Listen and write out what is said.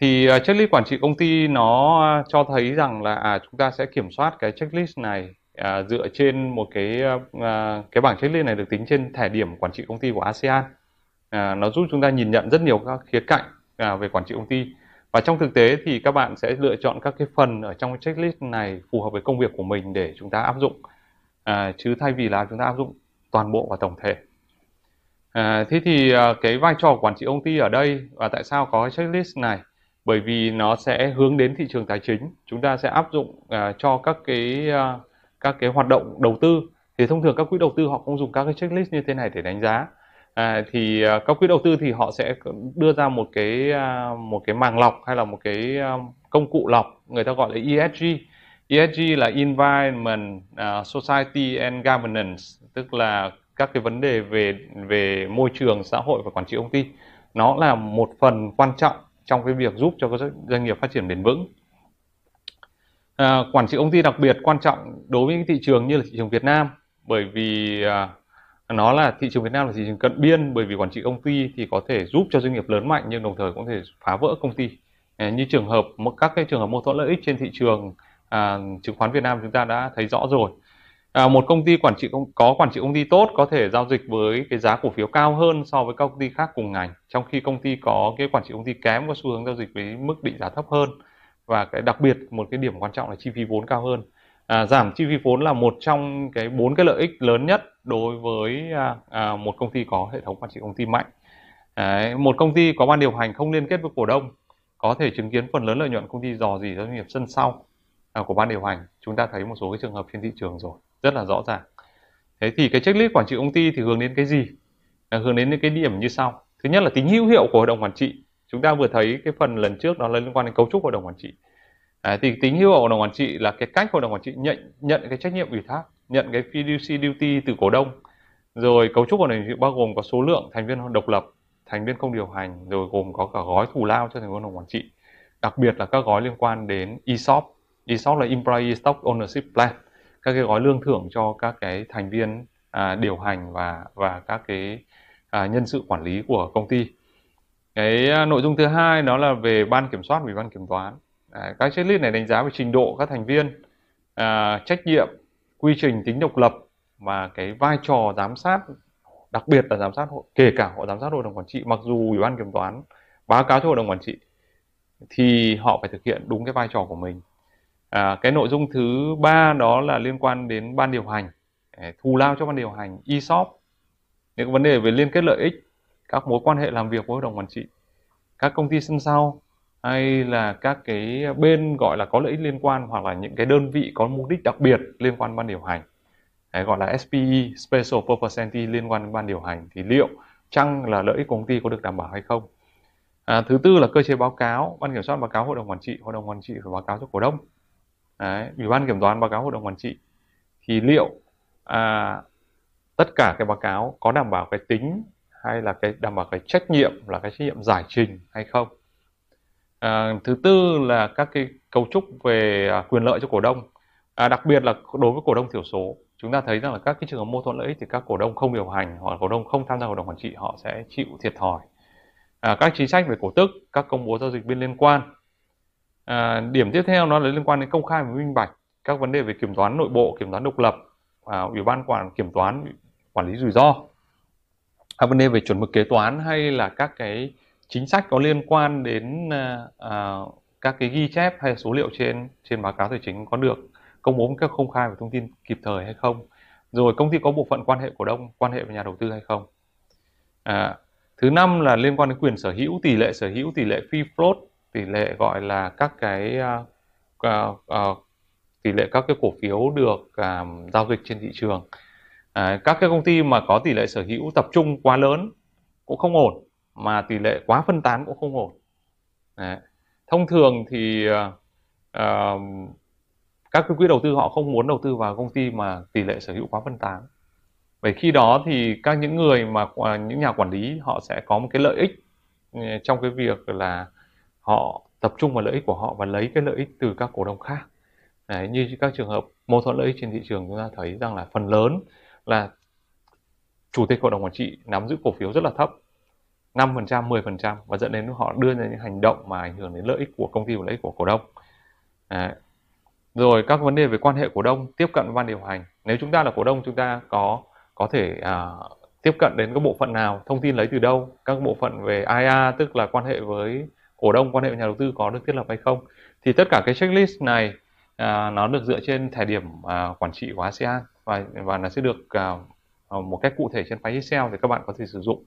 thì uh, checklist quản trị công ty nó à, cho thấy rằng là à, chúng ta sẽ kiểm soát cái checklist này à, dựa trên một cái à, à, cái bảng checklist này được tính trên thẻ điểm quản trị công ty của ASEAN. À, nó giúp chúng ta nhìn nhận rất nhiều các khía cạnh à, về quản trị công ty. Và trong thực tế thì các bạn sẽ lựa chọn các cái phần ở trong checklist này phù hợp với công việc của mình để chúng ta áp dụng. À, chứ thay vì là chúng ta áp dụng toàn bộ và tổng thể. À, thế thì à, cái vai trò quản trị công ty ở đây và tại sao có cái checklist này? Bởi vì nó sẽ hướng đến thị trường tài chính. Chúng ta sẽ áp dụng uh, cho các cái uh, các cái hoạt động đầu tư. Thì thông thường các quỹ đầu tư họ không dùng các cái checklist như thế này để đánh giá. À, thì uh, các quỹ đầu tư thì họ sẽ đưa ra một cái uh, một cái màng lọc hay là một cái uh, công cụ lọc người ta gọi là ESG ESG là Environment, uh, Society and Governance tức là các cái vấn đề về về môi trường, xã hội và quản trị công ty. Nó là một phần quan trọng trong cái việc giúp cho các doanh nghiệp phát triển bền vững. À, quản trị công ty đặc biệt quan trọng đối với thị trường như là thị trường Việt Nam bởi vì à, nó là thị trường Việt Nam là thị trường cận biên bởi vì quản trị công ty thì có thể giúp cho doanh nghiệp lớn mạnh nhưng đồng thời cũng có thể phá vỡ công ty à, như trường hợp các cái trường hợp mâu thuẫn lợi ích trên thị trường à, chứng khoán Việt Nam chúng ta đã thấy rõ rồi à, một công ty quản trị công, có quản trị công ty tốt có thể giao dịch với cái giá cổ phiếu cao hơn so với các công ty khác cùng ngành trong khi công ty có cái quản trị công ty kém có xu hướng giao dịch với mức định giá thấp hơn. Và cái đặc biệt một cái điểm quan trọng là chi phí vốn cao hơn. À, giảm chi phí vốn là một trong cái bốn cái lợi ích lớn nhất đối với à, à, một công ty có hệ thống quản trị công ty mạnh. Đấy, một công ty có ban điều hành không liên kết với cổ đông có thể chứng kiến phần lớn lợi nhuận công ty dò dỉ doanh nghiệp sân sau à, của ban điều hành. Chúng ta thấy một số cái trường hợp trên thị trường rồi rất là rõ ràng. Thế thì cái checklist quản trị công ty thì hướng đến cái gì? À, hướng đến những cái điểm như sau. Thứ nhất là tính hữu hiệu của hội đồng quản trị. Chúng ta vừa thấy cái phần lần trước đó là liên quan đến cấu trúc hội đồng quản trị. À, thì tính hữu hiệu của hội đồng quản trị là cái cách hội đồng quản trị nhận nhận cái trách nhiệm ủy thác nhận cái fiduciary duty từ cổ đông. Rồi cấu trúc hội đồng quản trị bao gồm có số lượng thành viên độc lập thành viên không điều hành rồi gồm có cả gói thù lao cho thành viên hội đồng quản trị. Đặc biệt là các gói liên quan đến ESOP ESOP là Employee Stock Ownership Plan các cái gói lương thưởng cho các cái thành viên à, điều hành và và các cái à, nhân sự quản lý của công ty. Cái à, nội dung thứ hai đó là về ban kiểm soát ủy ban kiểm toán. À, các checklist này đánh giá về trình độ các thành viên à, trách nhiệm quy trình tính độc lập và cái vai trò giám sát đặc biệt là giám sát hội kể cả họ giám sát hội đồng quản trị mặc dù ủy ban kiểm toán báo cáo cho hội đồng quản trị thì họ phải thực hiện đúng cái vai trò của mình à, cái nội dung thứ ba đó là liên quan đến ban điều hành. Thù lao cho ban điều hành ESOP những vấn đề về liên kết lợi ích các mối quan hệ làm việc với hội đồng quản trị các công ty sân sau hay là các cái bên gọi là có lợi ích liên quan hoặc là những cái đơn vị có mục đích đặc biệt liên quan ban điều hành Đấy, gọi là SPE Special Purpose Entity liên quan đến ban điều hành thì liệu chăng là lợi ích của công ty có được đảm bảo hay không? À, thứ tư là cơ chế báo cáo ban kiểm soát báo cáo hội đồng quản trị hội đồng quản trị phải báo cáo cho cổ đông. Đấy, ủy ban kiểm toán báo cáo hội đồng quản trị. Thì liệu à, tất cả cái báo cáo có đảm bảo cái tính hay là cái đảm bảo cái trách nhiệm là cái trách nhiệm giải trình hay không? À, thứ tư là các cái cấu trúc về à, quyền lợi cho cổ đông. À, đặc biệt là đối với cổ đông thiểu số chúng ta thấy rằng là các cái trường hợp mâu thuẫn lợi ích thì các cổ đông không điều hành hoặc là cổ đông không tham gia hội đồng quản trị họ sẽ chịu thiệt thòi. À, các chính sách về cổ tức các công bố giao dịch bên liên quan à, điểm tiếp theo nó là liên quan đến công khai và minh bạch các vấn đề về kiểm toán nội bộ kiểm toán độc lập à, ủy ban quản kiểm toán quản lý rủi ro. Các vấn đề về chuẩn mực kế toán hay là các cái chính sách có liên quan đến à, à, các cái ghi chép hay số liệu trên trên báo cáo tài chính có được công bố các công khai và thông tin kịp thời hay không? Rồi công ty có bộ phận quan hệ cổ đông quan hệ với nhà đầu tư hay không? À, thứ năm là liên quan đến quyền sở hữu tỷ lệ sở hữu tỷ lệ free float tỷ lệ gọi là các cái uh, uh, tỷ lệ các cái cổ phiếu được uh, giao dịch trên thị trường uh, các cái công ty mà có tỷ lệ sở hữu tập trung quá lớn cũng không ổn mà tỷ lệ quá phân tán cũng không ổn Đấy. thông thường thì uh, uh, các cái quỹ đầu tư họ không muốn đầu tư vào công ty mà tỷ lệ sở hữu quá phân tán bởi khi đó thì các những người mà những nhà quản lý họ sẽ có một cái lợi ích ừ, trong cái việc là họ tập trung vào lợi ích của họ và lấy cái lợi ích từ các cổ đông khác Đấy, như các trường hợp mâu thuẫn lợi ích trên thị trường chúng ta thấy rằng là phần lớn là chủ tịch hội đồng quản trị nắm giữ cổ phiếu rất là thấp 5%, 10% và dẫn đến họ đưa ra những hành động mà ảnh hưởng đến lợi ích của công ty và lợi ích của cổ đông. Đấy. Rồi các vấn đề về quan hệ cổ đông tiếp cận ban điều hành. Nếu chúng ta là cổ đông chúng ta có có thể à, tiếp cận đến các bộ phận nào, thông tin lấy từ đâu, các bộ phận về IA tức là quan hệ với cổ đông, quan hệ với nhà đầu tư có được thiết lập hay không. Thì tất cả cái checklist này à, nó được dựa trên thẻ điểm à, quản trị của ASEAN và và nó sẽ được à, một cách cụ thể trên file Excel thì các bạn có thể sử dụng